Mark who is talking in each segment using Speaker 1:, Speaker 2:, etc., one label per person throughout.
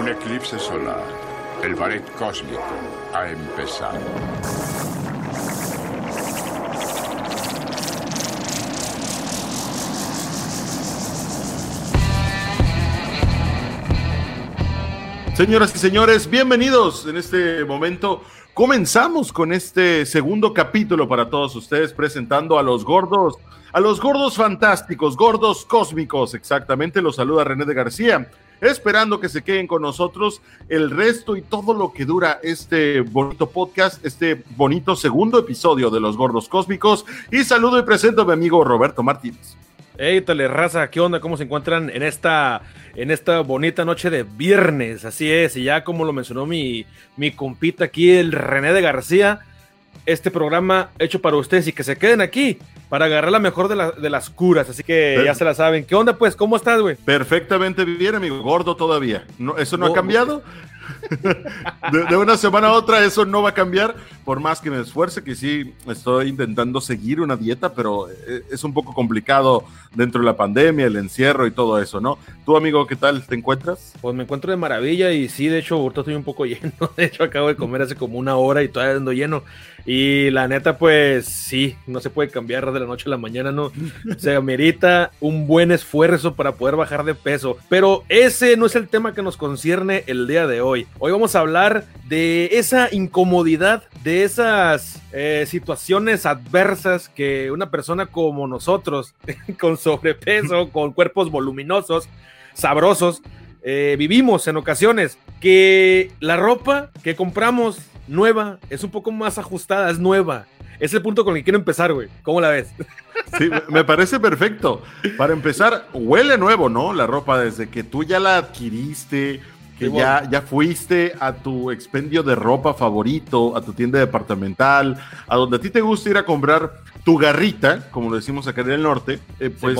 Speaker 1: Un eclipse solar. El ballet cósmico ha empezado.
Speaker 2: Señoras y señores, bienvenidos en este momento. Comenzamos con este segundo capítulo para todos ustedes presentando a los gordos, a los gordos fantásticos, gordos cósmicos, exactamente. Los saluda René de García, esperando que se queden con nosotros el resto y todo lo que dura este bonito podcast, este bonito segundo episodio de los gordos cósmicos. Y saludo y presento a mi amigo Roberto Martínez.
Speaker 3: Hey, tele raza, ¿qué onda? ¿Cómo se encuentran en esta, en esta bonita noche de viernes? Así es, y ya como lo mencionó mi, mi compita aquí, el René de García, este programa hecho para ustedes y que se queden aquí para agarrar la mejor de, de las curas. Así que ya se la saben. ¿Qué onda, pues? ¿Cómo estás, güey?
Speaker 2: Perfectamente bien, amigo. Gordo todavía. No, ¿Eso no ha cambiado? de, una semana a otra eso no va a cambiar, por más que me esfuerce, que sí estoy intentando seguir una dieta, pero eh, es un poco complicado dentro de la pandemia, el encierro y todo eso, ¿no? Tú, amigo, ¿qué tal? ¿Te encuentras?
Speaker 3: Pues me encuentro de maravilla y sí, de hecho, ahorita estoy un poco lleno. De hecho, acabo de comer hace como una hora y todavía ando lleno. Y la neta, pues sí, no se puede cambiar de la noche a la mañana, ¿no? Se amerita un buen esfuerzo para poder bajar de peso. Pero ese no es el tema que nos concierne el día de hoy. Hoy vamos a hablar de esa incomodidad, de esas eh, situaciones adversas que una persona como nosotros, con sobrepeso, con cuerpos voluminosos, sabrosos, eh, vivimos en ocasiones. Que la ropa que compramos nueva, es un poco más ajustada, es nueva. Es el punto con el que quiero empezar, güey. ¿Cómo la ves?
Speaker 2: Sí, me parece perfecto. Para empezar, huele nuevo, ¿no? La ropa desde que tú ya la adquiriste, que ya, ya fuiste a tu expendio de ropa favorito, a tu tienda departamental, a donde a ti te gusta ir a comprar tu garrita, como lo decimos acá en el norte, eh, pues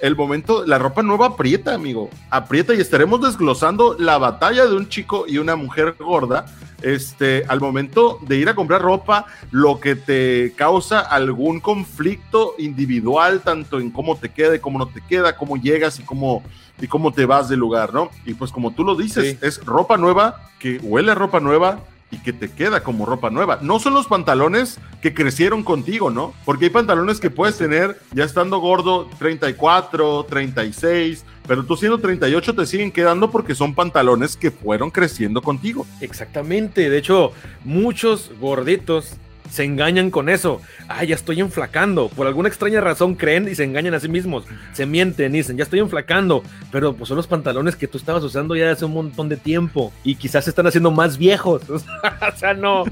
Speaker 2: el momento, la ropa nueva aprieta, amigo, aprieta y estaremos desglosando la batalla de un chico y una mujer gorda, este, al momento de ir a comprar ropa, lo que te causa algún conflicto individual, tanto en cómo te queda y cómo no te queda, cómo llegas y cómo, y cómo te vas del lugar, ¿no? Y pues como tú lo dices, es ropa nueva, que huele a ropa nueva, y que te queda como ropa nueva. No son los pantalones que crecieron contigo, ¿no? Porque hay pantalones que puedes tener ya estando gordo 34, 36, pero tú siendo 38 te siguen quedando porque son pantalones que fueron creciendo contigo.
Speaker 3: Exactamente, de hecho, muchos gorditos se engañan con eso. Ah, ya estoy enflacando. Por alguna extraña razón creen y se engañan a sí mismos. Se mienten, dicen, ya estoy enflacando. Pero pues son los pantalones que tú estabas usando ya hace un montón de tiempo. Y quizás se están haciendo más viejos. o sea, no,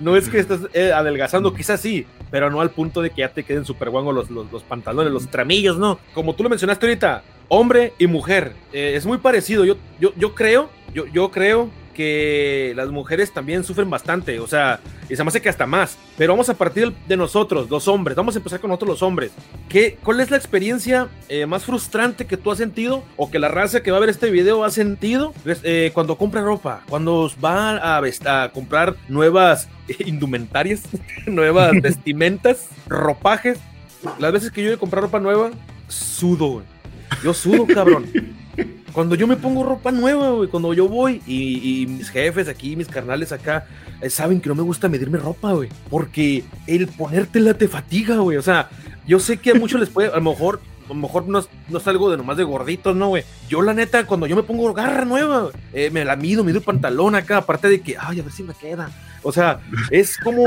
Speaker 3: no es que estás eh, adelgazando, quizás sí. Pero no al punto de que ya te queden súper guangos los, los, pantalones, los tramillos, ¿no? Como tú lo mencionaste ahorita, hombre y mujer. Eh, es muy parecido. Yo, yo, yo creo, yo, yo creo que las mujeres también sufren bastante, o sea, y se me hace que hasta más. Pero vamos a partir de nosotros, los hombres, vamos a empezar con nosotros los hombres. ¿Qué, ¿Cuál es la experiencia eh, más frustrante que tú has sentido o que la raza que va a ver este video ha sentido eh, cuando compra ropa, cuando va a, a comprar nuevas indumentarias, nuevas vestimentas, ropajes? Las veces que yo voy a comprar ropa nueva, sudo, Yo sudo, cabrón. Cuando yo me pongo ropa nueva, güey, cuando yo voy y, mis jefes aquí, mis carnales acá, eh, saben que no me gusta medirme ropa, güey. Porque el ponértela te fatiga, güey. O sea, yo sé que a muchos les puede, a lo mejor, a lo mejor no no es algo de nomás de gorditos, ¿no, güey? Yo, la neta, cuando yo me pongo garra nueva, eh, me la mido, mido el pantalón acá, aparte de que, ay, a ver si me queda. O sea, es como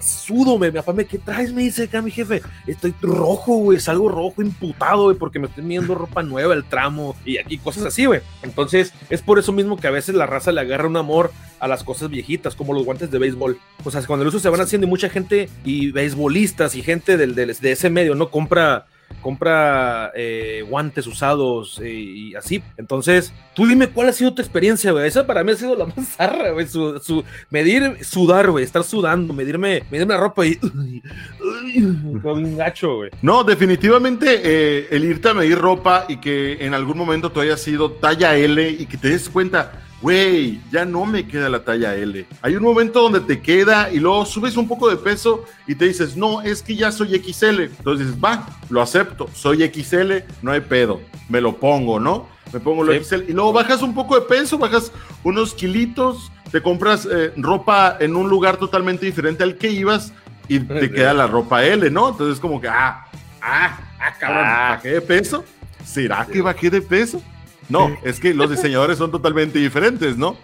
Speaker 3: sudo, me, papá me, ¿qué traes? Me dice acá mi jefe, estoy rojo, güey, salgo rojo, imputado, güey, porque me estoy midiendo ropa nueva, el tramo y, aquí cosas así, güey. Entonces, es por eso mismo que a veces la raza le agarra un amor a las cosas viejitas, como los guantes de béisbol. O sea, cuando el uso se van haciendo y mucha gente y beisbolistas y gente del, del, de ese medio, ¿no? Compra compra eh, guantes usados eh, y así. Entonces, tú dime cuál ha sido tu experiencia, güey. Esa para mí ha sido la más zarra, güey. Su, medir, sudar, güey. Estar sudando, medirme, medirme la ropa y. Con un gacho, güey.
Speaker 2: No, definitivamente eh, el irte a medir ropa y que en algún momento tú hayas sido talla L y que te des cuenta güey, ya no me queda la talla L. Hay un momento donde te queda y luego subes un poco de peso y te dices, no, es que ya soy XL. Entonces dices, va, lo acepto, soy XL, no hay pedo, me lo pongo, ¿no? me pongo lo
Speaker 3: Sí.
Speaker 2: XL. Y luego bajas un poco de peso, bajas unos kilitos, te compras eh, ropa en un lugar totalmente diferente al que ibas y te
Speaker 3: Sí.
Speaker 2: queda la ropa L, ¿no? Entonces como que, ah, ah, ah, cabrón,
Speaker 3: Ah.
Speaker 2: ¿bajé de peso? ¿Será que bajé de peso? No, es que los diseñadores son totalmente diferentes, ¿no?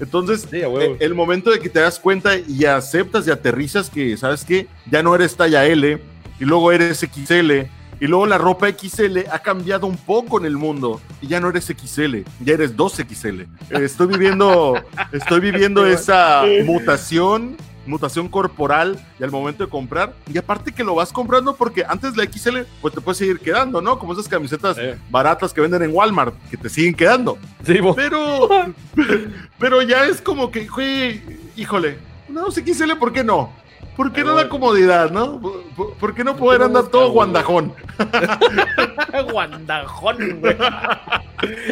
Speaker 2: Entonces,
Speaker 3: Sí,
Speaker 2: eh, el momento de que te das cuenta y aceptas y aterrizas que, ¿sabes qué? Ya no eres talla L y luego eres XL y luego la ropa XL ha cambiado un poco en el mundo y ya no eres XL, ya eres 2XL. Eh, Estoy viviendo, estoy viviendo esa mutación, mutación corporal y al momento de comprar. Y aparte que lo vas comprando porque antes la XL pues te puede seguir quedando, ¿no? Como esas camisetas
Speaker 3: Eh.
Speaker 2: baratas que venden en Walmart que te siguen quedando.
Speaker 3: Sí,
Speaker 2: Pero, pero ya es como que, güey, híjole, no sé XL, ¿por qué no? ¿Por qué no la comodidad, no? ¿Por, qué no poder
Speaker 3: no
Speaker 2: andar todo guandajón?
Speaker 3: Guandajón, güey.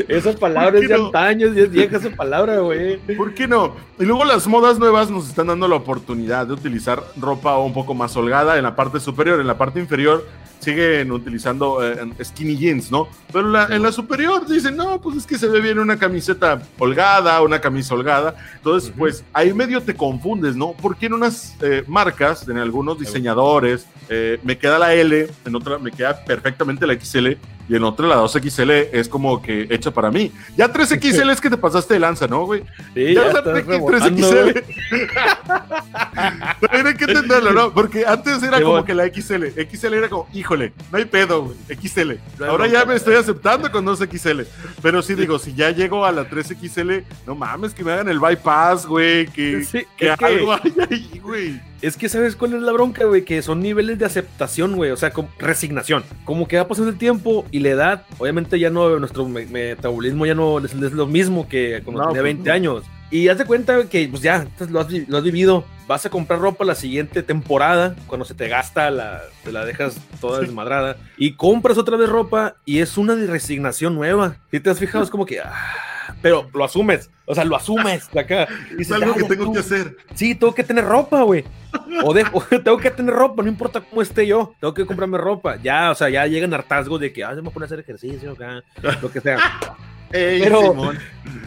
Speaker 3: Esas palabras
Speaker 2: ¿Por qué
Speaker 3: de
Speaker 2: no?
Speaker 3: antaño, y es vieja esa palabra, güey.
Speaker 2: ¿Por qué no? Y luego las modas nuevas nos están dando la oportunidad de utilizar ropa un poco más holgada en la parte superior, en la parte inferior siguen utilizando eh, skinny jeans, ¿no? Pero la- en la superior dicen, no, pues es que se ve bien una camiseta holgada, una camisa holgada. Entonces, pues ahí medio te confundes, ¿no? Porque en unas eh, marcas, en algunos diseñadores, eh, me queda la L, en otra me queda perfectamente la XL y en otra la 2XL es como que hecha para mí. Ya 3XL es que te pasaste de lanza, ¿no, güey?
Speaker 3: Sí,
Speaker 2: Ya
Speaker 3: ya
Speaker 2: la
Speaker 3: estás
Speaker 2: X-
Speaker 3: rebotando,
Speaker 2: 3XL.
Speaker 3: güey.
Speaker 2: Pero hay que entenderlo, ¿no? Porque antes era como
Speaker 3: bueno.
Speaker 2: que la XL. XL era como, híjole, no hay pedo, güey. XL.
Speaker 3: No
Speaker 2: Ahora ya me estoy aceptando con 2XL. Pero sí digo, si ya llego a la 3XL, no mames, que me hagan el bypass, güey. Que,
Speaker 3: Sí,
Speaker 2: que
Speaker 3: que-
Speaker 2: algo hay ahí, güey.
Speaker 3: Es que sabes cuál es la bronca, güey, que son niveles de aceptación, güey, o sea, con resignación. Como que va pasando el tiempo y la edad, obviamente ya no, nuestro me- metabolismo ya no es, lo mismo que cuando
Speaker 2: No,
Speaker 3: tenía
Speaker 2: pues
Speaker 3: 20
Speaker 2: no.
Speaker 3: años. Y haz de cuenta que, pues ya, entonces lo has, vi- lo has vivido. Vas a comprar ropa la siguiente temporada, cuando se te gasta, la, te la dejas toda desmadrada. Y compras otra vez ropa y es una de resignación nueva. Si te has fijado, es como que, ah, pero lo asumes. O sea, lo asumes de acá.
Speaker 2: Es
Speaker 3: Dices,
Speaker 2: algo
Speaker 3: "Ah,
Speaker 2: que tengo
Speaker 3: tú".
Speaker 2: que hacer.
Speaker 3: Sí, tengo que tener ropa, güey. O, de- o tengo que tener ropa, no importa cómo esté yo. Tengo que comprarme ropa. Ya, o sea, ya llegan hartazgos de que, ah, se me poner a hacer ejercicio acá, lo que sea.
Speaker 2: Ey,
Speaker 3: Pero-
Speaker 2: Simón.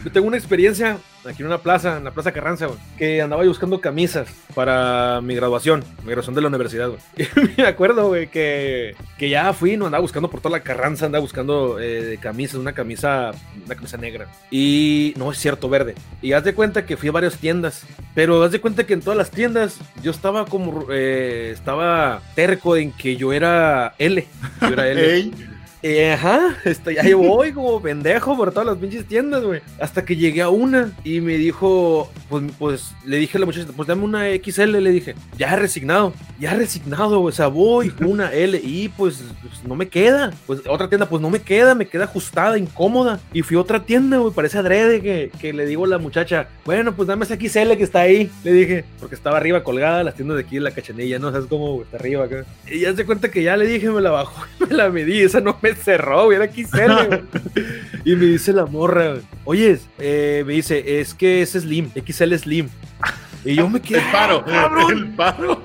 Speaker 3: Yo tengo una experiencia aquí en una plaza, en la Plaza Carranza, güey, que andaba yo buscando camisas para mi graduación, mi graduación de la universidad, güey. Y me acuerdo, güey, que, que ya fui, no andaba buscando por toda la Carranza, andaba buscando eh, camisas, una camisa, una camisa negra. Y no es cierto, verde. Y haz de cuenta que fui a varias tiendas, pero haz de cuenta que en todas las tiendas yo estaba como, eh, estaba terco en que yo era L. Yo era L.
Speaker 2: Ey,
Speaker 3: Eh, ajá, este, ahí voy como pendejo por todas las pinches tiendas, güey. Hasta que llegué a una y me dijo, pues, pues le dije a la muchacha, pues dame una XL, le dije, ya resignado, ya resignado, güey, o sea, voy una L y pues, pues, no me queda. Pues otra tienda, pues no me queda, me queda ajustada, incómoda. Y fui a otra tienda, güey, parece adrede que, que le digo a la muchacha, bueno, pues dame esa XL que está ahí, le dije, porque estaba arriba colgada, las tiendas de aquí en la cachanilla, ¿no? ¿Sabes cómo? güey? Está arriba acá. Y ya se cuenta que ya le dije, me la bajó me la medí, esa no me cerró, güey, era XL, güey. Y me dice la morra, güey, oye, eh, me dice, es que es Slim, XL Slim. Y yo me quedé,
Speaker 2: el paro,
Speaker 3: "Ah, cabrón.
Speaker 2: el paro.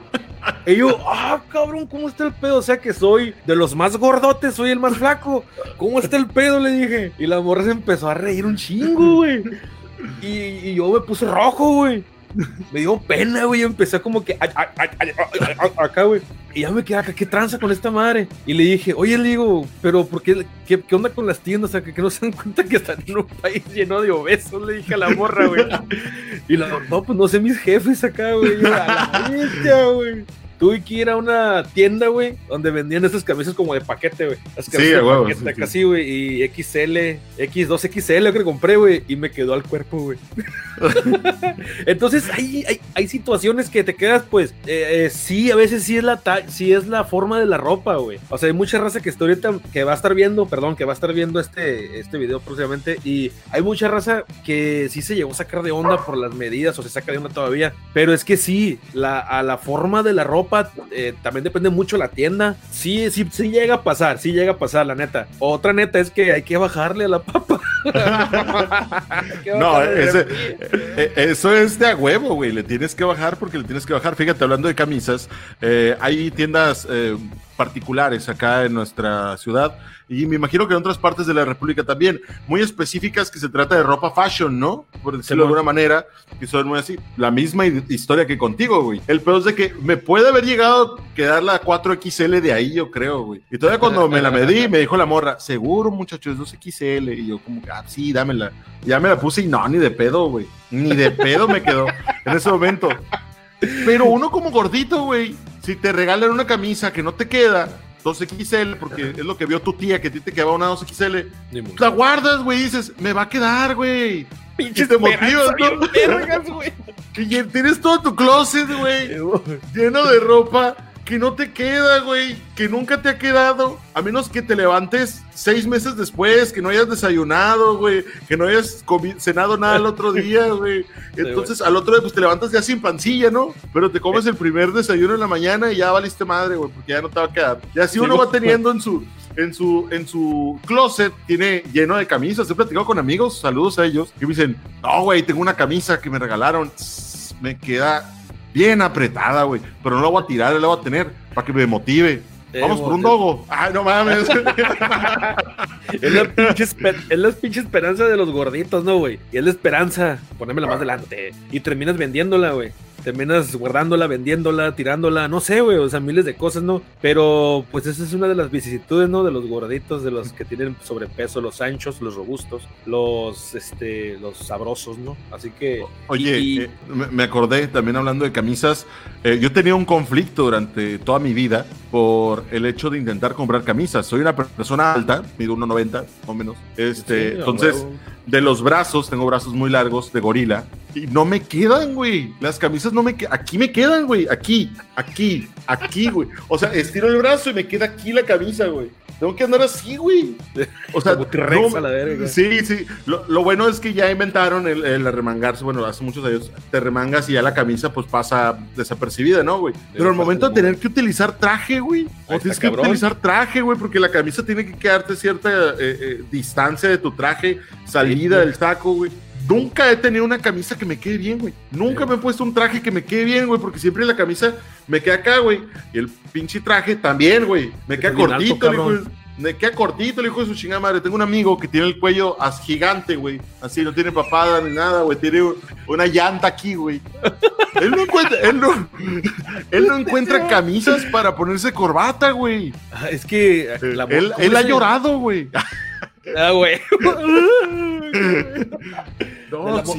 Speaker 3: Y yo, ah, cabrón, ¿cómo está el pedo? O sea que soy de los más gordotes, soy el más flaco. ¿Cómo está el pedo? Le dije. Y la morra se empezó a reír un chingo, güey. Y, y yo me puse rojo, güey. Me dio pena, güey. Empecé como que acá, güey. Y ya me quedé acá, ¿qué tranza con esta madre? Y le dije, oye, le digo, pero ¿por qué, qué, onda con las tiendas? O sea, que, que no se dan cuenta que están en un país lleno de obesos, le dije a la morra, güey. Y la no, pues no sé mis jefes acá, güey. La güey. Tuve que ir a una tienda, güey, donde vendían esas camisas como de paquete, güey. Las
Speaker 2: Sí,
Speaker 3: camisas
Speaker 2: a
Speaker 3: de
Speaker 2: huevo,
Speaker 3: paquete,
Speaker 2: sí, sí.
Speaker 3: sí, güey. Y XL, X2XL, creo que compré, güey. Y me quedó al cuerpo, güey. Entonces, hay, hay, hay situaciones que te quedas, pues, eh, eh, sí, a veces sí es la sí es la forma de la ropa, güey. O sea, hay mucha raza que está ahorita, que va a estar viendo, perdón, que va a estar viendo este, este video próximamente. Y hay mucha raza que sí se llegó a sacar de onda por las medidas, o se saca de onda todavía. Pero es que sí, la, a la forma de la ropa eh, también depende mucho la tienda. Sí, sí, sí llega a pasar, sí llega a pasar, la neta. Otra neta es que hay que bajarle a la papa.
Speaker 2: no, ese, eh, eso es de a huevo, güey. Le tienes que bajar porque le tienes que bajar. Fíjate, hablando de camisas, eh, hay tiendas eh, particulares acá en nuestra ciudad y me imagino que en otras partes de la República también, muy específicas que se trata de ropa fashion, ¿no? Por decirlo de alguna manera, que son muy así, la misma historia que contigo, güey. El peor es de que me puede haber llegado a quedar la 4XL de ahí, yo creo, güey. Y todavía cuando me la medí, me dijo la morra, seguro, muchachos, 2XL. Y yo como, ah, sí, dámela. Ya me la puse y no, ni de pedo, güey. Ni de pedo me quedó en ese momento. Pero uno como gordito, güey, si te regalan una camisa que no te queda, 2XL, porque es lo que vio tu tía, que a ti te quedaba una 2XL, la guardas, güey, y dices, me va a quedar, güey. Pinches te motivas, ¿no? güey. que tienes todo tu closet, güey, lleno de ropa que no te queda, güey, que nunca te ha quedado, a menos que te levantes seis meses después, que no hayas desayunado, güey, que no hayas cenado nada el otro día, güey. Entonces, al otro día, pues te levantas ya sin pancilla, ¿no? Pero te comes el primer desayuno en la mañana y ya valiste madre, güey, porque ya no te va a quedar. Y así uno va teniendo en su, en su, en su closet, tiene lleno de camisas. He platicado con amigos, saludos a ellos, que me dicen, no, güey, tengo una camisa que me regalaron, me queda bien apretada, güey. Pero no la voy a tirar, la voy a tener para que me motive. Vamos por un dogo. Ay, no mames.
Speaker 3: es, la pinche es la pinche esperanza de los gorditos, ¿no, güey? Y es la esperanza. Ponérmela más delante. Y terminas vendiéndola, güey terminas guardándola, vendiéndola, tirándola, no sé, güey, o sea, miles de cosas, ¿no? Pero pues esa es una de las vicisitudes, ¿no? De los gorditos, de los que tienen sobrepeso, los anchos, los robustos, los, este, los sabrosos, ¿no? Así que...
Speaker 2: Oye, eh, me acordé también hablando de camisas, eh, yo tenía un conflicto durante toda mi vida por el hecho de intentar comprar camisas. Soy una persona alta, mido 1,90 más o menos. Este, entonces de los brazos, tengo brazos muy largos de gorila y no me quedan, güey. Las camisas no me quedan. Aquí me quedan, güey. Aquí, aquí, aquí, güey. O sea, estiro el brazo y me queda aquí la camisa, güey. Tengo que andar así, güey. O sea,
Speaker 3: a la verga.
Speaker 2: Sí, sí. Lo, bueno es que ya inventaron el, el, remangarse. Bueno, hace muchos años te remangas y ya la camisa pues pasa desapercibida, ¿no, güey? Pero al momento de tener que utilizar traje, güey. O tienes que utilizar traje, güey, porque la camisa tiene que quedarte cierta eh, eh, distancia de tu traje, salida del saco, güey Nunca he tenido una camisa que me quede bien, güey. Nunca me he puesto un traje que me quede bien, güey, porque siempre la camisa me queda acá, güey. Y el pinche traje también, güey. Me queda cortito, me queda cortito el hijo de su chingada madre. Tengo un amigo que tiene el cuello gigante, güey. Así, no tiene papada ni nada, güey. Tiene una llanta aquí, güey. Él no encuentra, él no, él no encuentra camisas para ponerse corbata, güey.
Speaker 3: Ah, es que
Speaker 2: él, él ha llorado, güey.
Speaker 3: Ah, güey.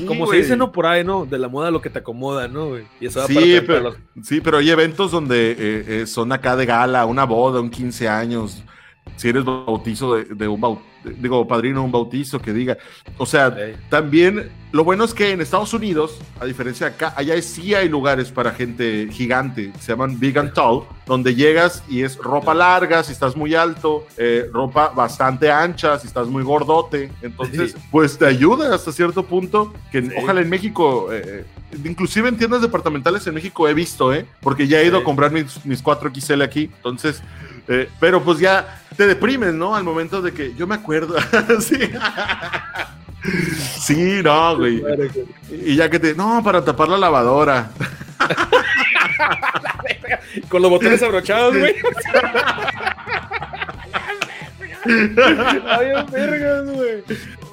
Speaker 3: como se dice, ¿no? Por ahí, ¿no? De la moda lo que te acomoda, ¿no, güey?
Speaker 2: Y eso sí, pero, sí, pero hay eventos donde eh, eh, son acá de gala, una boda, un 15 años, si eres bautizo de, un bautizo, digo, padrino de un bautizo que diga. O sea, también lo bueno es que en Estados Unidos, a diferencia de acá, allá sí hay lugares para gente gigante, se llaman Big and Tall, donde llegas y es ropa larga si estás muy alto, eh, ropa bastante ancha si estás muy gordote. Entonces, pues te ayuda hasta cierto punto, que ojalá en México, eh, inclusive en tiendas departamentales en México he visto, ¿eh? Porque ya he ido a comprar mis, mis 4XL aquí. Entonces, eh, pero pues ya te deprimes, ¿no? Al momento de que yo me acuerdo. sí. sí, no, güey. Y ya que te, no, para tapar la lavadora.
Speaker 3: Con los botones abrochados, güey.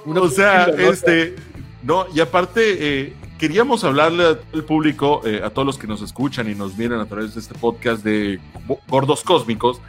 Speaker 2: O sea, este, no, y aparte, eh, queríamos hablarle al público, eh, a todos los que nos escuchan y nos miran a través de este podcast de Gordos Cósmicos,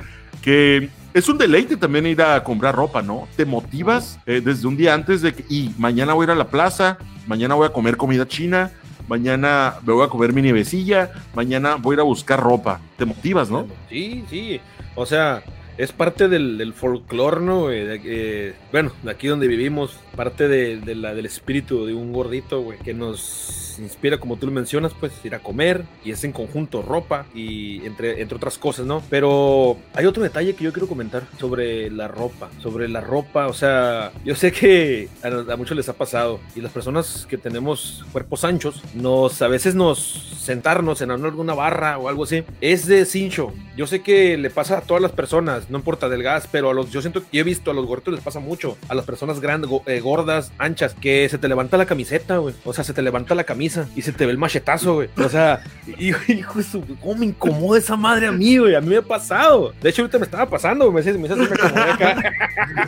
Speaker 2: que es un deleite también ir a comprar ropa, ¿no? Te motivas eh, desde un día antes de que, y mañana voy a ir a la plaza, mañana voy a comer comida china, mañana me voy a comer mi nievecilla, mañana voy a ir a buscar ropa. Te motivas, ¿no?
Speaker 3: Sí, sí. O sea, es parte del, del folclore, ¿no? Eh, bueno, de aquí donde vivimos, parte de, la, del espíritu de un gordito, güey, que nos inspira, como tú lo mencionas, pues ir a comer y es en conjunto ropa y entre, entre otras cosas, ¿no? Pero hay otro detalle que yo quiero comentar sobre la ropa, sobre la ropa, o sea, yo sé que a, muchos les ha pasado y las personas que tenemos cuerpos anchos, nos a veces nos sentarnos en alguna barra o algo así, es de cincho. Yo sé que le pasa a todas las personas, no importa del gas, pero a los, yo siento que yo he visto a los gorditos les pasa mucho, a las personas grandes, eh, gordas, anchas, que se te levanta la camiseta, güey. O sea, se te levanta la camisa y se te ve el machetazo, güey. O sea, hijo, hijo su, cómo me incomoda esa madre a mí, güey. A mí me ha pasado. De hecho, ahorita me estaba pasando, güey. Me, me, me, me acá.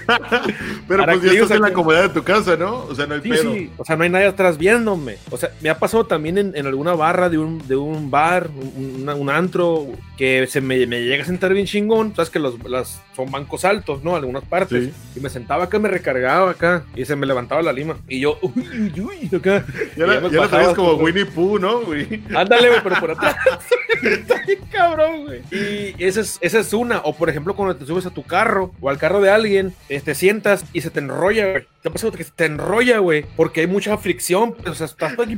Speaker 2: pero pues ya estás en la comodidad de tu casa, ¿no? O sea, no hay
Speaker 3: sí,
Speaker 2: pedo.
Speaker 3: Sí. O sea, no hay nadie atrás viéndome. O sea, me ha pasado también en, en alguna barra de un, de un bar, un antro, que se me, me, llega a sentar bien chingón. Sabes que los, las, son bancos altos, ¿no? Algunas partes. Sí. Y me sentaba acá, me recargaba acá y se me levantaba la lima. Y yo, uy, uy, uy, acá.
Speaker 2: Ya, la, ya, ya traes como Winnie Pooh, ¿no, güey?
Speaker 3: Ándale, güey, pero por atrás. Está bien cabrón, güey. Y esa es, esa es una. O por ejemplo, cuando te subes a tu carro o al carro de alguien, eh, te sientas y se te enrolla, güey. ¿Te ha pasado que se te enrolla, güey? Porque hay mucha fricción. O sea, estás aquí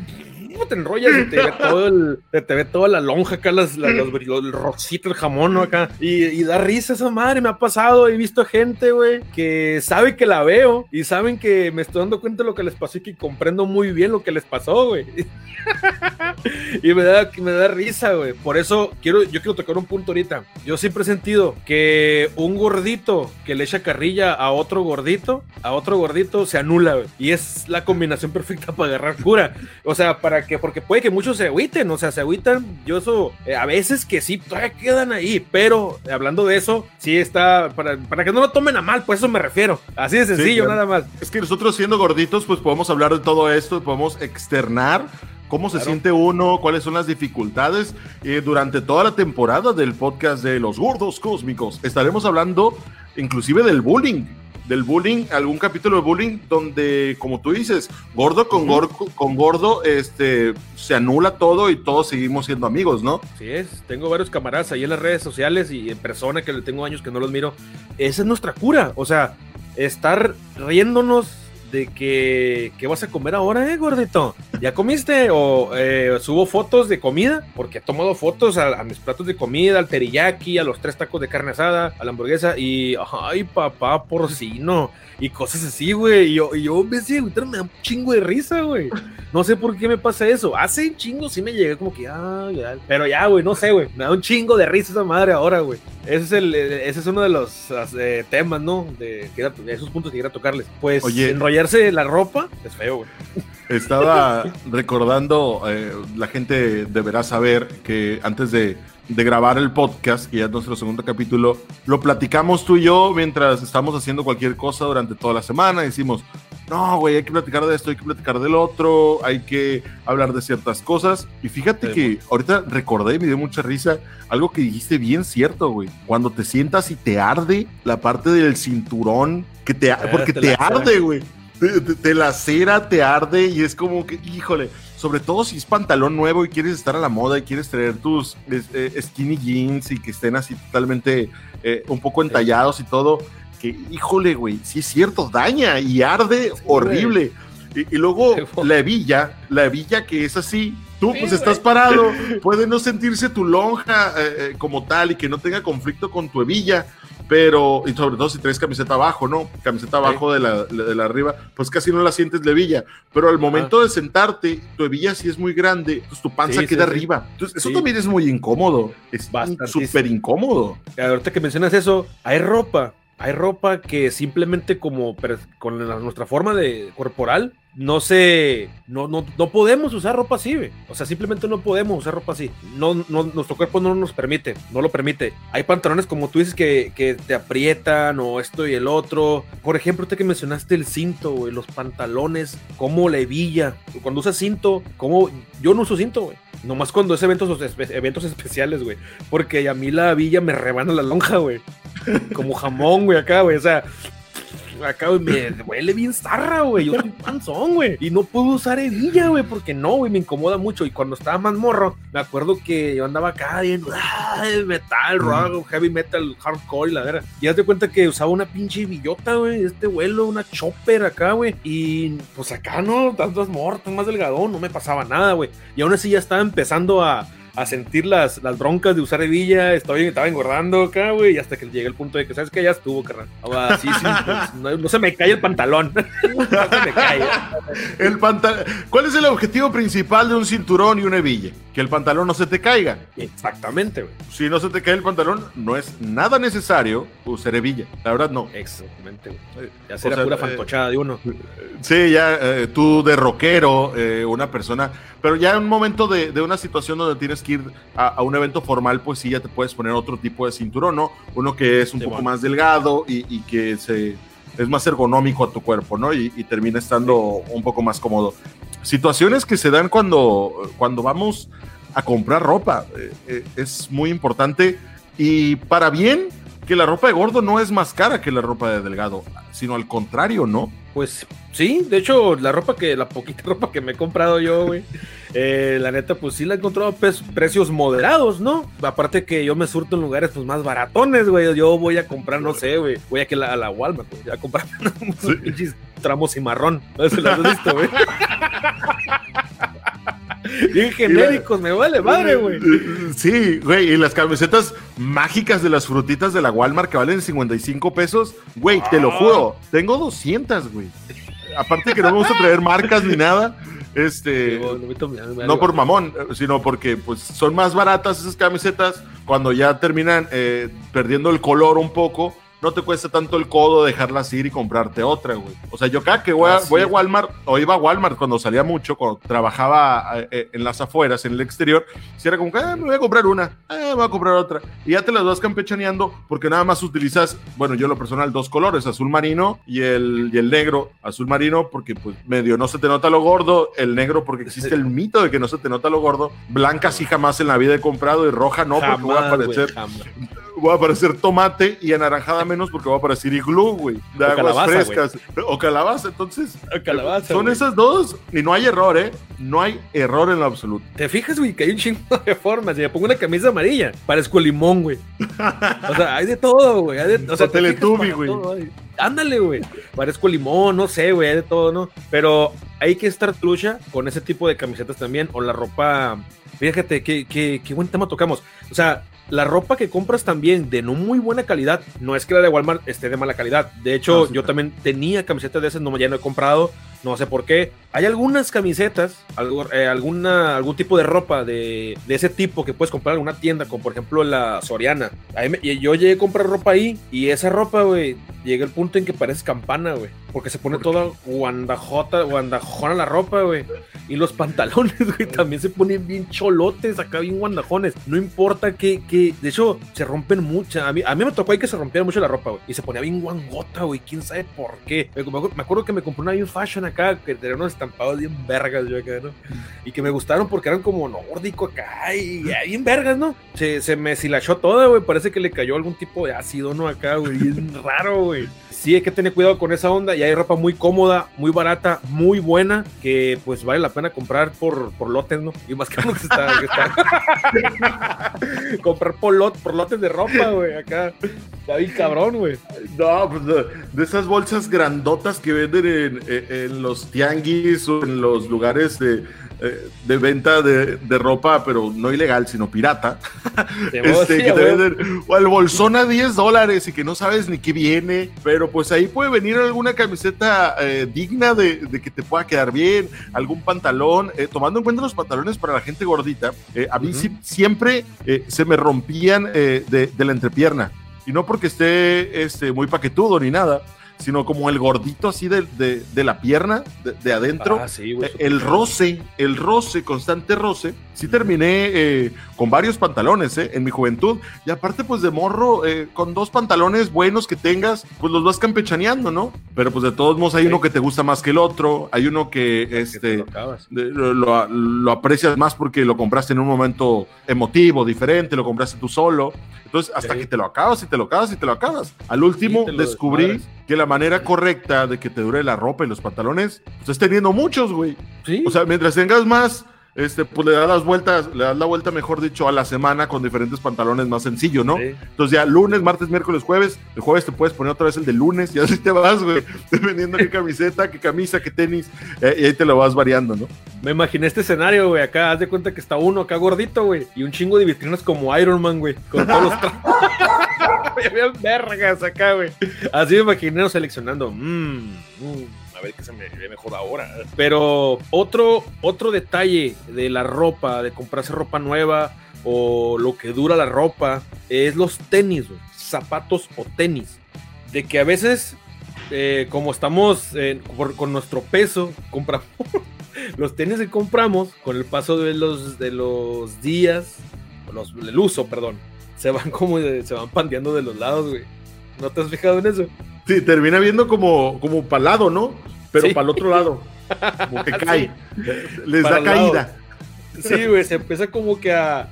Speaker 3: te enrollas y te ve todo el, te, te ve toda la lonja acá, las, las, los, el rosito, el jamón, ¿no? Acá. Y, y, da risa esa madre, me ha pasado. He visto gente, güey, que sabe que la veo y saben que me estoy dando cuenta de lo que les pasó y que comprendo muy bien lo que les pasó, güey. y me da, me da risa, güey. Por eso quiero, yo quiero tocar un punto ahorita. Yo siempre he sentido que un gordito que le echa carrilla a otro gordito, a otro gordito, se anula, güey. Y es la combinación perfecta para agarrar cura. O sea, para que, porque puede que muchos se agüiten, o sea, se agüitan. Yo eso, eh, a veces que sí, todavía quedan ahí, pero eh, hablando de eso, sí está, para, para, que no lo tomen a mal, pues eso me refiero. Así de sencillo, sí, nada más.
Speaker 2: Es que nosotros siendo gorditos, pues podemos hablar de todo esto, podemos externar cómo se claro. siente uno, cuáles son las dificultades eh, durante toda la temporada del podcast de los gordos cósmicos. Estaremos hablando inclusive del bullying, del bullying, algún capítulo de bullying donde, como tú dices, gordo con, gordo, con gordo, este, se anula todo y todos seguimos siendo amigos, ¿no?
Speaker 3: Sí es, tengo varios camaradas ahí en las redes sociales y en persona que le tengo años que no los miro. Esa es nuestra cura, o sea, estar riéndonos de que, ¿qué vas a comer ahora, eh, gordito? ¿Ya comiste? O eh, subo fotos de comida, porque he tomado fotos a, a, mis platos de comida, al teriyaki, a los tres tacos de carne asada, a la hamburguesa, y, ay, papá, porcino, y cosas así, güey. Y yo, y yo, de me da un chingo de risa, güey. No sé por qué me pasa eso. Hace un chingo sí me llegué como que, ah, ya. Pero ya, güey, no sé, güey. Me da un chingo de risa esa madre ahora, güey. Ese es, el, ese es uno de los eh, temas, ¿no? De, de, esos puntos que quiero tocarles. Pues,
Speaker 2: Oye,
Speaker 3: enrollarse la ropa es feo, güey.
Speaker 2: Estaba recordando, eh, la gente deberá saber que antes de, de, grabar el podcast, que ya es nuestro segundo capítulo, lo platicamos tú y yo mientras estamos haciendo cualquier cosa durante toda la semana. Decimos, no, güey, hay que platicar de esto, hay que platicar del otro, hay que hablar de ciertas cosas. Y fíjate sí, que ahorita recordé y me dio mucha risa algo que dijiste bien cierto, güey. Cuando te sientas y te arde la parte del cinturón, que te, porque te, te arde, güey te, te, lacera, te arde y es como que, híjole, sobre todo si es pantalón nuevo y quieres estar a la moda y quieres traer tus eh, skinny jeans y que estén así totalmente eh, un poco entallados y todo, que híjole, güey, sí es cierto, daña y arde sí, horrible. Y, y, luego la hebilla, la hebilla que es así, tú pues estás parado, puede no sentirse tu lonja eh, como tal y que no tenga conflicto con tu hebilla, pero, y sobre todo si traes camiseta abajo, ¿no? Camiseta abajo sí. de, la, de la arriba, pues casi no la sientes la hebilla, pero al momento ah. de sentarte, tu hebilla sí es muy grande, pues tu panza sí, queda sí, arriba. Entonces, eso también es muy incómodo, es súper incómodo.
Speaker 3: Ahorita que mencionas eso, hay ropa, hay ropa que simplemente como con nuestra forma de corporal no se no, no, no podemos usar ropa así, güey. o sea, simplemente no podemos usar ropa así. No, no, nuestro cuerpo no nos permite, no lo permite. Hay pantalones como tú dices que, que te aprietan o esto y el otro. Por ejemplo, usted que mencionaste el cinto, güey, los pantalones, como la hebilla. Cuando usas cinto, como yo no uso cinto, güey. Nomás cuando es eventos, eventos especiales, güey. Porque a mí la hebilla me rebana la lonja, güey. Como jamón, güey, acá, güey. O sea, acá, güey, me huele bien zarra, güey. Yo soy panzón, güey. Y no puedo usar hebilla, güey, porque no, güey, me incomoda mucho. Y cuando estaba más morro, me acuerdo que yo andaba acá bien, ay, metal, rock, heavy metal, hardcore, la verdad. Y te cuenta que usaba una pinche billota, güey, este vuelo, una chopper acá, güey. Y pues acá, ¿no? Tantas mortas, más delgadón, no me pasaba nada, güey. Y aún así ya estaba empezando a a sentir las, las broncas de usar hebilla, estaba, estaba engordando acá, güey, y hasta que llegué al punto de que, ¿sabes qué? Ya estuvo, carnal. Sí, sí, pues, no, no, se me cae el pantalón. no se me cae.
Speaker 2: El pantalón. ¿Cuál es el objetivo principal de un cinturón y una hebilla? Que el pantalón no se te caiga.
Speaker 3: Exactamente, güey.
Speaker 2: Si no se te cae el pantalón, no es nada necesario usar hebilla. La verdad, no.
Speaker 3: Exactamente, güey. Ya será sea, pura fantochada eh, de uno.
Speaker 2: Sí, ya eh, tú de rockero, eh, una persona. Pero ya en un momento de, de una situación donde tienes que ir a, a, un evento formal, pues sí, ya te puedes poner otro tipo de cinturón, ¿no? Uno que es un sí, poco bueno. más delgado y, y que se es más ergonómico a tu cuerpo, ¿no? Y, y, termina estando un poco más cómodo. Situaciones que se dan cuando, cuando vamos a comprar ropa. Eh, eh, es muy importante y para bien que la ropa de gordo no es más cara que la ropa de delgado, sino al contrario, ¿no?
Speaker 3: Pues sí, de hecho, la ropa que, la poquita ropa que me he comprado yo, güey, eh, la neta, pues sí la he encontrado a precios moderados, ¿no? Aparte que yo me surto en lugares pues más baratones, güey. Yo voy a comprar, no sé, güey, voy a, que la, a la Walmart, güey, a comprar sí. tramos y marrón. No sé si has visto, güey. Bien genéricos, me vale madre, güey.
Speaker 2: Sí, güey, y las camisetas mágicas de las frutitas de la Walmart que valen 55 pesos, güey, ah. te lo juro, tengo 200, güey. Aparte que no vamos a traer marcas ni nada. Este, no por mamón, sino porque pues son más baratas esas camisetas cuando ya terminan eh, perdiendo el color un poco no te cuesta tanto el codo dejarlas ir y comprarte otra, güey. O sea, yo cada que voy a, voy a Walmart, o iba a Walmart cuando salía mucho, cuando trabajaba eh, en las afueras, en el exterior, si era como que, ah, me voy a comprar una, ah, me voy a comprar otra. Y ya te las vas campechaneando porque nada más utilizas, bueno, yo lo personal, dos colores, azul marino y el, y el negro. Azul marino porque pues medio no se te nota lo gordo, el negro porque existe el mito de que no se te nota lo gordo, blanca sí jamás en la vida he comprado y roja no,
Speaker 3: jamás,
Speaker 2: porque voy a aparecer...
Speaker 3: Wey,
Speaker 2: voy a aparecer tomate y anaranjada menos porque va a aparecer iglú, güey. De
Speaker 3: o
Speaker 2: aguas
Speaker 3: calabaza,
Speaker 2: frescas. Wey. O calabaza. Entonces,
Speaker 3: o calabaza,
Speaker 2: son
Speaker 3: wey.
Speaker 2: esas dos y no hay error, ¿eh? No hay error en lo absoluto.
Speaker 3: Te fijas, güey, que hay un chingo de formas. Si me pongo una camisa amarilla, parezco limón, güey. O sea, hay de todo, güey. O sea,
Speaker 2: Teletubby, güey.
Speaker 3: Ándale, güey. Parezco limón, no sé, güey, hay de todo, ¿no? Pero hay que estar trucha con ese tipo de camisetas también o la ropa. Fíjate, qué, qué, qué buen tema tocamos. O sea, la ropa que compras también de no muy buena calidad, no es que la de Walmart esté de mala calidad. De hecho, ah, sí, yo claro. también tenía camisetas de esas, no, ya no he comprado, no sé por qué. Hay algunas camisetas, algo, eh, alguna, algún tipo de ropa de, de, ese tipo que puedes comprar en alguna tienda, como por ejemplo la Soriana. Me, yo llegué a comprar ropa ahí y esa ropa, güey, llega al punto en que parece campana, güey. Porque se pone toda guandajota, guandajona la ropa, güey. Y los pantalones, güey, también se ponen bien cholotes, acá bien guandajones. No importa que, que de hecho, se rompen mucho. A mí, a mí me tocó ahí que se rompiera mucho la ropa, güey. Y se ponía bien guangota, güey. Quién sabe por qué. Me, me acuerdo que me compré una bien fashion acá, que tenía unos estampados bien vergas, yo acá, ¿no? Y que me gustaron porque eran como nórdico acá y, y bien vergas, ¿no? Se, se me silachó toda, güey. Parece que le cayó algún tipo de ácido, ¿no? Acá, güey. Bien raro, güey sí hay que tener cuidado con esa onda y hay ropa muy cómoda, muy barata, muy buena, que pues vale la pena comprar por, por lotes, ¿no? Y más que uno que está... Comprar por, lot, por lotes de ropa, güey, acá. Está bien cabrón, güey.
Speaker 2: No, pues de, esas bolsas grandotas que venden en, en, en los tianguis o en los lugares de eh, de venta de, de, ropa, pero no ilegal, sino pirata. este, sí, que te venden, o el bolsón a 10 dólares y que no sabes ni qué viene, pero pues ahí puede venir alguna camiseta eh, digna de, de, que te pueda quedar bien, algún pantalón, eh, tomando en cuenta los pantalones para la gente gordita, a mí uh -huh. siempre se me rompían de, de, la entrepierna. Y no porque esté este, muy paquetudo ni nada, sino como el gordito así de, de, de la pierna, de, de adentro.
Speaker 3: Ah, sí, güey,
Speaker 2: el roce, el roce, constante roce. Sí terminé eh, con varios pantalones eh, en mi juventud. Y aparte, pues de morro, eh, con dos pantalones buenos que tengas, pues los vas campechaneando, ¿no? Pero pues de todos modos hay sí. uno que te gusta más que el otro. Hay uno que, este, que lo, lo, lo, aprecias más porque lo compraste en un momento emotivo, diferente, lo compraste tú solo. Entonces, hasta sí. que te lo acabas y te lo acabas y te lo acabas. Al último, descubrí desmadres. que la manera correcta de que te dure la ropa y los pantalones, pues es teniendo muchos, güey.
Speaker 3: ¿Sí?
Speaker 2: O sea, mientras tengas más, este, pues le das las vueltas, le das la vuelta, mejor dicho, a la semana con diferentes pantalones más sencillo, ¿no? Sí. Entonces ya lunes, martes, miércoles, jueves, el jueves te puedes poner otra vez el de lunes y así te vas, güey, dependiendo qué camiseta, qué camisa, qué tenis, eh, y ahí te lo vas variando, ¿no?
Speaker 3: Me imaginé este escenario, güey. Acá haz de cuenta que está uno acá gordito, güey. Y un chingo de vitrinas como Iron Man, güey. Con todos los Había vergas acá, güey. Así me imaginé seleccionando. Mmm, a ver qué se me ve mejor ahora. Pero otro, otro detalle de la ropa, de comprarse ropa nueva o lo que dura la ropa, es los tenis. Zapatos o tenis. De que a veces eh, como estamos con nuestro peso, compramos los tenis que compramos con el paso de los, de los días, los, el uso, perdón, se van como se van pandeando de los lados, güey. ¿No te has fijado en eso?
Speaker 2: Sí, termina viendo como, como para lado, ¿no? Pero para el otro lado. Como que cae. Les da caída.
Speaker 3: Sí, güey, se empieza como que a.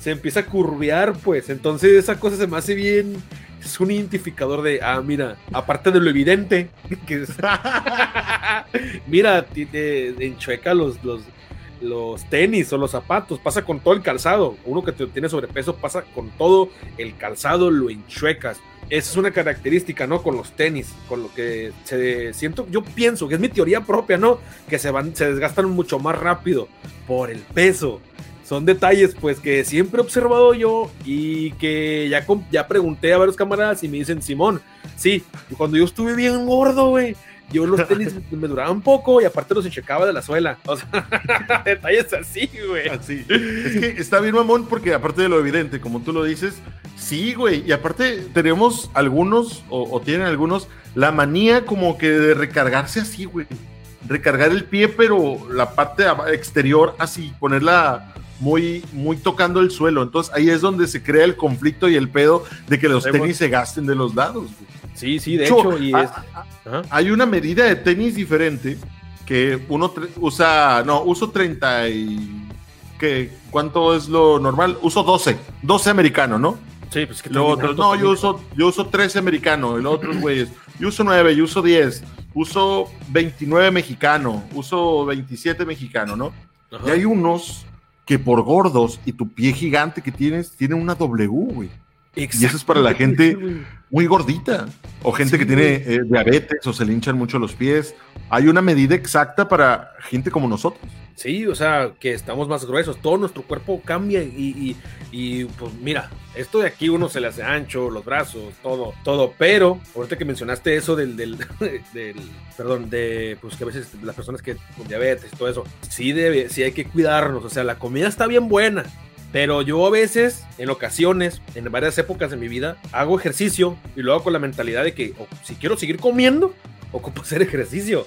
Speaker 3: Se empieza a curvear, pues. Entonces esa cosa se me hace bien es un identificador de, ah, mira, aparte de lo evidente, que es, mira, te, enchueca los, los, los tenis o los zapatos, pasa con todo el calzado. Uno que tiene sobrepeso pasa con todo el calzado, lo enchuecas. Esa es una característica, ¿no? Con los tenis, con lo que se siento, yo pienso que es mi teoría propia, ¿no? Que se van, se desgastan mucho más rápido por el peso son detalles pues que siempre he observado yo y que ya, ya pregunté a varios camaradas y me dicen, Simón, sí, cuando yo estuve bien gordo, güey, yo los tenis me duraban poco y aparte los enchecaba de la suela. O sea, detalles así, güey.
Speaker 2: Así. Es que está bien, mamón, porque aparte de lo evidente, como tú lo dices, sí, güey. Y aparte tenemos algunos, o, o tienen algunos, la manía como que de recargarse así, güey. Recargar el pie, pero la parte exterior así, ponerla muy, muy tocando el suelo. Entonces ahí es donde se crea el conflicto y el pedo de que los tenis se gasten de los lados.
Speaker 3: Sí, sí, de hecho.
Speaker 2: hay una medida de tenis diferente que uno usa, no, uso 30 y... Que, ¿Cuánto es lo normal? Uso 12, 12 americano, ¿no?
Speaker 3: Sí, pues que
Speaker 2: no, yo uso, yo uso 13 americano, el otro, güeyes. Yo uso 9, yo uso 10, uso 29 mexicano, uso 27 mexicano, ¿no? Y hay unos que por gordos y tu pie gigante que tienes, tiene una W, güey. Y eso es para la gente muy gordita o gente que tiene eh, diabetes o se le hinchan mucho los pies. Hay una medida exacta para gente como nosotros.
Speaker 3: Sí, o sea, que estamos más gruesos, todo nuestro cuerpo cambia y, y, pues mira, esto de aquí uno se le hace ancho, los brazos, todo, todo, pero ahorita que mencionaste eso del, del, del perdón, de pues que a veces las personas que con diabetes y todo eso, sí, debe, sí hay que cuidarnos, o sea, la comida está bien buena, pero yo a veces, en ocasiones, en varias épocas de mi vida, hago ejercicio y lo hago con la mentalidad de que si quiero seguir comiendo, ocupo hacer ejercicio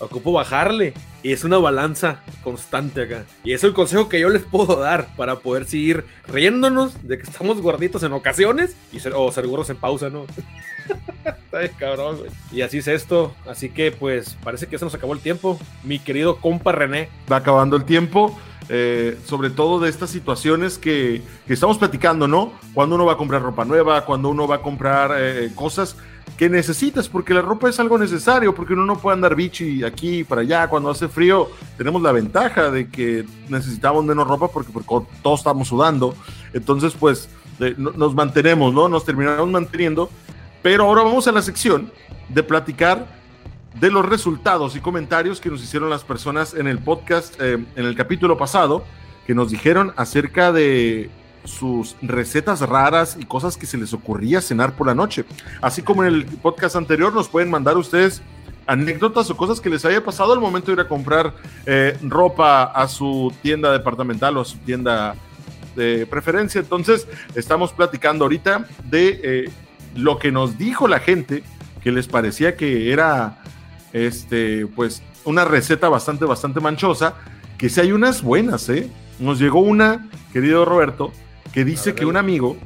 Speaker 3: ocupo bajarle. Y es una balanza constante acá. Y es el consejo que yo les puedo dar para poder seguir riéndonos de que estamos gorditos en ocasiones y ser, o ser gordos en pausa, ¿no? Está cabrón, güey. Y así es esto. Así que, pues, parece que se nos acabó el tiempo. Mi querido compa René.
Speaker 2: Va acabando el tiempo. Eh, sobre todo de estas situaciones que, que, estamos platicando, ¿no? Cuando uno va a comprar ropa nueva, cuando uno va a comprar eh, cosas que necesitas, porque la ropa es algo necesario, porque uno no puede andar bichi aquí para allá. Cuando hace frío, tenemos la ventaja de que necesitamos menos ropa porque, todos estamos sudando. Entonces, pues nos mantenemos, ¿no? Nos terminamos manteniendo. Pero ahora vamos a la sección de platicar de los resultados y comentarios que nos hicieron las personas en el podcast, eh, en el capítulo pasado, que nos dijeron acerca de sus recetas raras y cosas que se les ocurría cenar por la noche. Así como en el podcast anterior nos pueden mandar ustedes anécdotas o cosas que les haya pasado al momento de ir a comprar eh, ropa a su tienda departamental o a su tienda de preferencia. Entonces, estamos platicando ahorita de eh, lo que nos dijo la gente que les parecía que era este pues una receta bastante bastante manchosa, que si hay unas buenas, ¿eh? Nos llegó una, querido Roberto, que dice que un amigo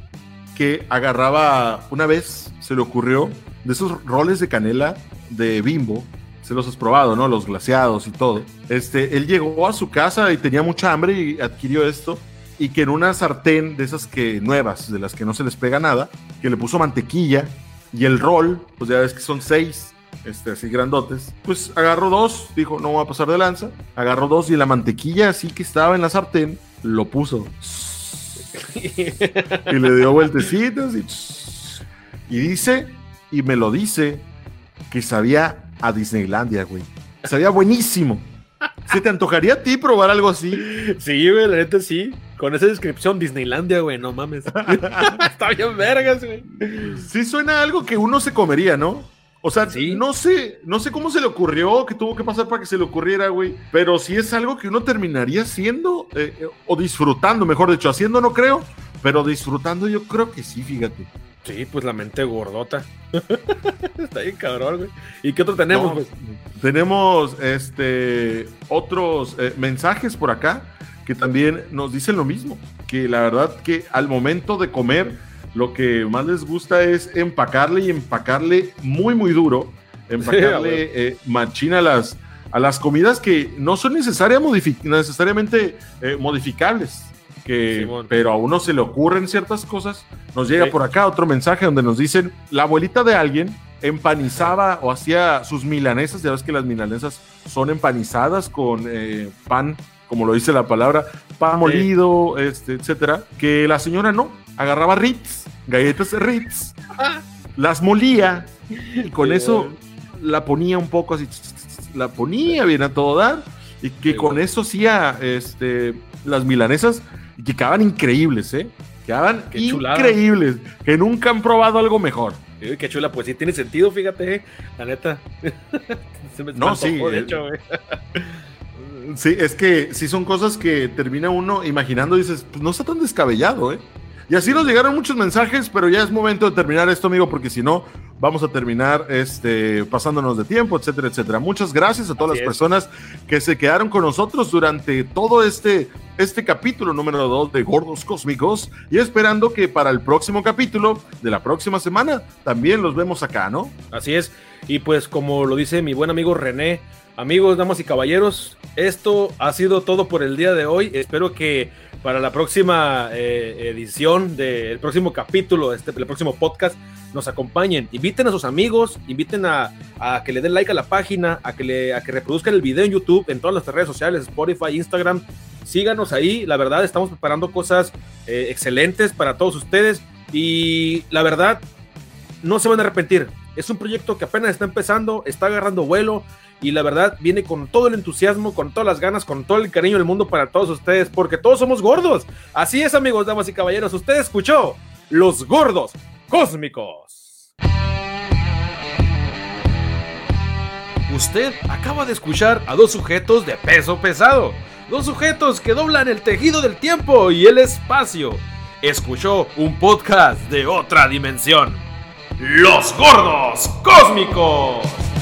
Speaker 2: que agarraba una vez, se le ocurrió, de esos roles de canela de bimbo, se los has probado, ¿no? Los glaseados y todo. Este, él llegó a su casa y tenía mucha hambre y adquirió esto. Y que en una sartén de esas que nuevas, de las que no se les pega nada, que le puso mantequilla y el rol, pues ya ves que son seis, este, así grandotes, pues agarró dos, dijo, no voy a pasar de lanza, agarró dos y la mantequilla así que estaba en la sartén, lo puso y le dio vueltecitos y, dice, y me lo dice, que sabía a Disneylandia, güey. Sabía buenísimo. ¿Se te antojaría a ti probar algo así?
Speaker 3: Sí, güey, la neta sí. Con esa descripción, Disneylandia, güey, no mames. Está bien vergas, güey.
Speaker 2: Sí suena a algo que uno se comería, ¿no? O sea,
Speaker 3: Sí.
Speaker 2: no sé, no sé cómo se le ocurrió, que tuvo que pasar para que se le ocurriera, güey. Pero sí es algo que uno terminaría haciendo, eh, eh, o disfrutando, mejor dicho, haciendo no creo, pero disfrutando yo creo que sí, fíjate.
Speaker 3: Sí, pues la mente gordota. Está bien cabrón, güey. ¿Y qué otro tenemos,
Speaker 2: No,
Speaker 3: pues?
Speaker 2: Tenemos este otros eh, mensajes por acá que también nos dicen lo mismo, que la verdad que al momento de comer lo que más les gusta es empacarle y empacarle muy muy duro, empacarle eh, machina a las a las comidas que no son necesaria necesariamente eh, modificables. Que,
Speaker 3: Simón.
Speaker 2: pero a uno se le ocurren ciertas cosas. Nos llega
Speaker 3: Sí.
Speaker 2: por acá otro mensaje donde nos dicen, la abuelita de alguien empanizaba o hacía sus milanesas, ya ves que las milanesas son empanizadas con eh, pan, como lo dice la palabra, pan molido, este, etcétera, que la señora no, agarraba Ritz, galletas Ritz, las molía y con eso la ponía un poco así, la ponía bien a todo dar y que con eso hacía este, las milanesas y que quedaban increíbles, ¿eh? Quedaban
Speaker 3: Qué chulada.
Speaker 2: increíbles, que nunca han probado algo mejor.
Speaker 3: Qué chula, pues sí tiene sentido, fíjate, eh, la neta. Se me
Speaker 2: No, sí,
Speaker 3: de
Speaker 2: eh,
Speaker 3: hecho.
Speaker 2: Sí, es que sí son cosas que termina uno imaginando y dices, pues no está tan descabellado, ¿eh? Y así nos llegaron muchos mensajes, pero ya es momento de terminar esto, amigo, porque si no, vamos a terminar este, pasándonos de tiempo, etcétera, etcétera. Muchas gracias a todas
Speaker 3: Así
Speaker 2: las
Speaker 3: es.
Speaker 2: personas que se quedaron con nosotros durante todo este, este capítulo número 2 de Gordos Cósmicos y esperando que para el próximo capítulo de la próxima semana también los vemos acá, ¿no?
Speaker 3: Así es. Y pues como lo dice mi buen amigo René, amigos, damas y caballeros, esto ha sido todo por el día de hoy. Espero que para la próxima eh, edición del próximo capítulo, este, el próximo podcast, nos acompañen. Inviten a sus amigos, inviten a, a que le den like a la página, a que, le, a que reproduzcan el video en YouTube, en todas las redes sociales, Spotify, Instagram. Síganos ahí, la verdad, estamos preparando cosas eh, excelentes para todos ustedes. Y la verdad, no se van a arrepentir. Es un proyecto que apenas está empezando, está agarrando vuelo y la verdad viene con todo el entusiasmo, con todas las ganas, con todo el cariño del mundo para todos ustedes, porque todos somos gordos. Así es, amigos, damas y caballeros. Usted escuchó Los Gordos Cósmicos. Usted acaba de escuchar a dos sujetos de peso pesado. Dos sujetos que doblan el tejido del tiempo y el espacio. Escuchó un podcast de otra dimensión. Los Gordos Cósmicos.